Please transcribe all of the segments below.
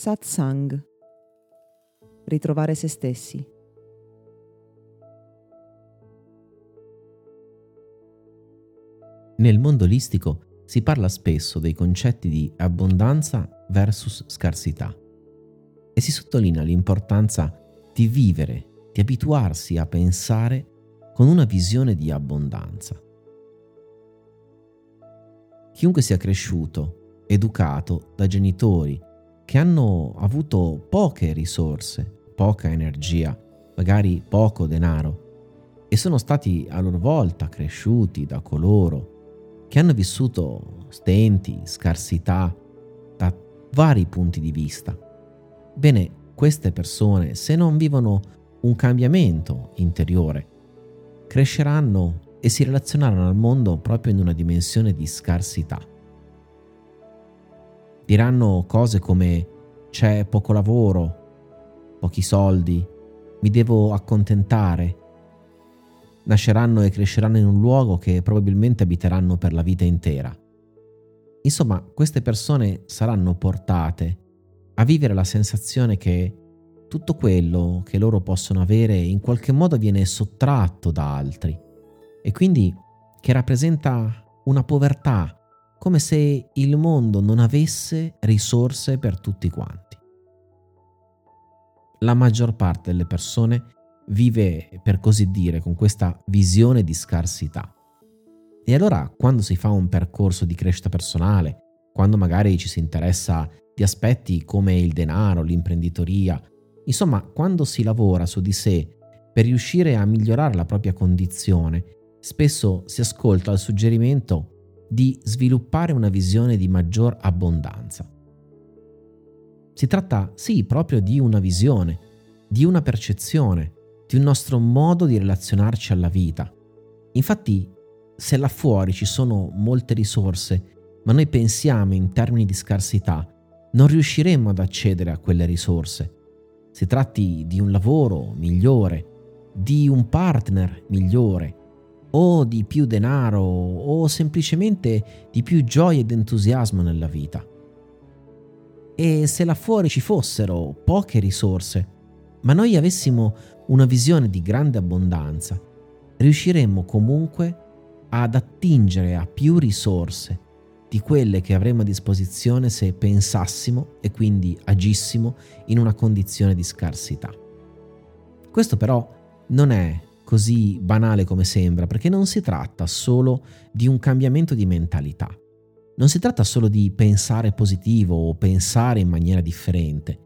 Satsang. Ritrovare se stessi. Nel mondo olistico si parla spesso dei concetti di abbondanza versus scarsità e si sottolinea l'importanza di vivere, di abituarsi a pensare con una visione di abbondanza. Chiunque sia cresciuto, educato da genitori che hanno avuto poche risorse, poca energia, magari poco denaro, e sono stati a loro volta cresciuti da coloro che hanno vissuto stenti, scarsità da vari punti di vista. Bene, queste persone, se non vivono un cambiamento interiore, cresceranno e si relazioneranno al mondo proprio in una dimensione di scarsità. Diranno cose come c'è poco lavoro, pochi soldi, mi devo accontentare. Nasceranno e cresceranno in un luogo che probabilmente abiteranno per la vita intera. Insomma, queste persone saranno portate a vivere la sensazione che tutto quello che loro possono avere in qualche modo viene sottratto da altri e quindi che rappresenta una povertà come se il mondo non avesse risorse per tutti quanti. La maggior parte delle persone vive, per così dire, con questa visione di scarsità. E allora, quando si fa un percorso di crescita personale, quando magari ci si interessa di aspetti come il denaro, l'imprenditoria, insomma, quando si lavora su di sé per riuscire a migliorare la propria condizione, spesso si ascolta il suggerimento di sviluppare una visione di maggior abbondanza. Si tratta sì proprio di una visione, di una percezione, di un nostro modo di relazionarci alla vita. Infatti, se là fuori ci sono molte risorse, ma noi pensiamo in termini di scarsità, non riusciremo ad accedere a quelle risorse. Si tratti di un lavoro migliore, di un partner migliore, o di più denaro o semplicemente di più gioia ed entusiasmo nella vita. E se là fuori ci fossero poche risorse, ma noi avessimo una visione di grande abbondanza, riusciremmo comunque ad attingere a più risorse di quelle che avremmo a disposizione se pensassimo e quindi agissimo in una condizione di scarsità. Questo però non è così banale come sembra, perché non si tratta solo di un cambiamento di mentalità. Non si tratta solo di pensare positivo o pensare in maniera differente.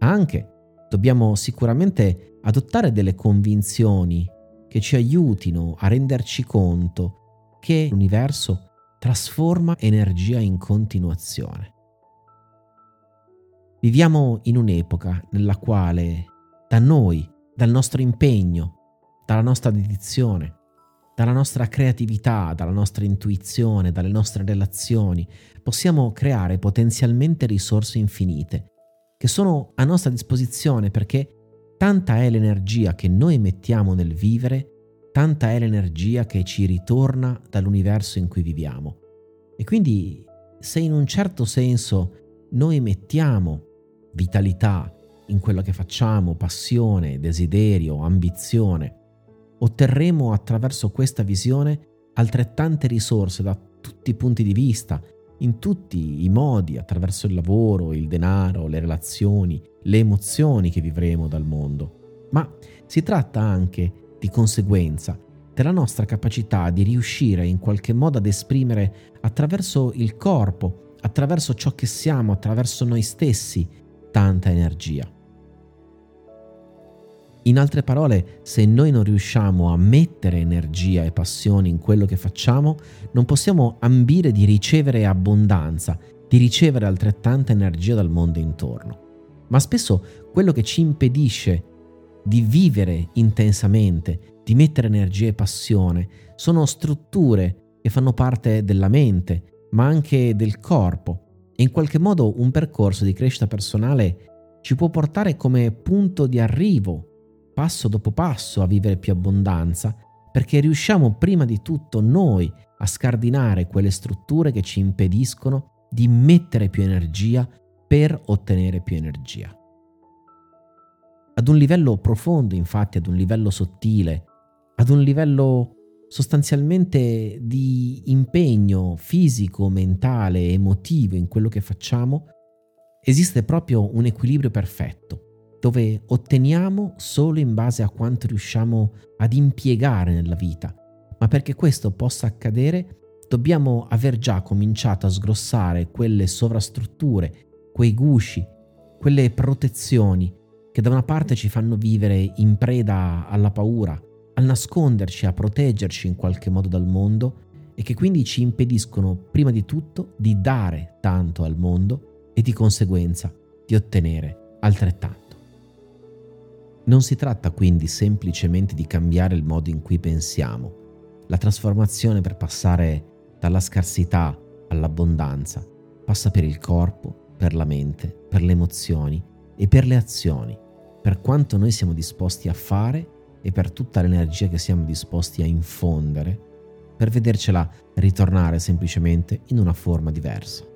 Anche dobbiamo sicuramente adottare delle convinzioni che ci aiutino a renderci conto che l'universo trasforma energia in continuazione. Viviamo in un'epoca nella quale da noi, dal nostro impegno, dalla nostra dedizione, dalla nostra creatività, dalla nostra intuizione, dalle nostre relazioni, possiamo creare potenzialmente risorse infinite che sono a nostra disposizione perché tanta è l'energia che noi mettiamo nel vivere, tanta è l'energia che ci ritorna dall'universo in cui viviamo. E quindi se in un certo senso noi mettiamo vitalità in quello che facciamo, passione, desiderio, ambizione, otterremo attraverso questa visione altrettante risorse da tutti i punti di vista, in tutti i modi, attraverso il lavoro, il denaro, le relazioni, le emozioni che vivremo dal mondo. Ma si tratta anche, di conseguenza, della nostra capacità di riuscire in qualche modo ad esprimere attraverso il corpo, attraverso ciò che siamo, attraverso noi stessi, tanta energia. In altre parole, se noi non riusciamo a mettere energia e passione in quello che facciamo, non possiamo ambire di ricevere abbondanza, di ricevere altrettanta energia dal mondo intorno. Ma spesso quello che ci impedisce di vivere intensamente, di mettere energia e passione, sono strutture che fanno parte della mente, ma anche del corpo. E in qualche modo un percorso di crescita personale ci può portare come punto di arrivo passo dopo passo a vivere più abbondanza, perché riusciamo prima di tutto noi a scardinare quelle strutture che ci impediscono di mettere più energia per ottenere più energia. Ad un livello profondo, infatti, ad un livello sottile, ad un livello sostanzialmente di impegno fisico, mentale, emotivo in quello che facciamo, esiste proprio un equilibrio perfetto dove otteniamo solo in base a quanto riusciamo ad impiegare nella vita, ma perché questo possa accadere dobbiamo aver già cominciato a sgrossare quelle sovrastrutture, quei gusci, quelle protezioni che da una parte ci fanno vivere in preda alla paura, a nasconderci, a proteggerci in qualche modo dal mondo e che quindi ci impediscono prima di tutto di dare tanto al mondo e di conseguenza di ottenere altrettanto. Non si tratta quindi semplicemente di cambiare il modo in cui pensiamo. La trasformazione per passare dalla scarsità all'abbondanza passa per il corpo, per la mente, per le emozioni e per le azioni, per quanto noi siamo disposti a fare e per tutta l'energia che siamo disposti a infondere per vedercela ritornare semplicemente in una forma diversa.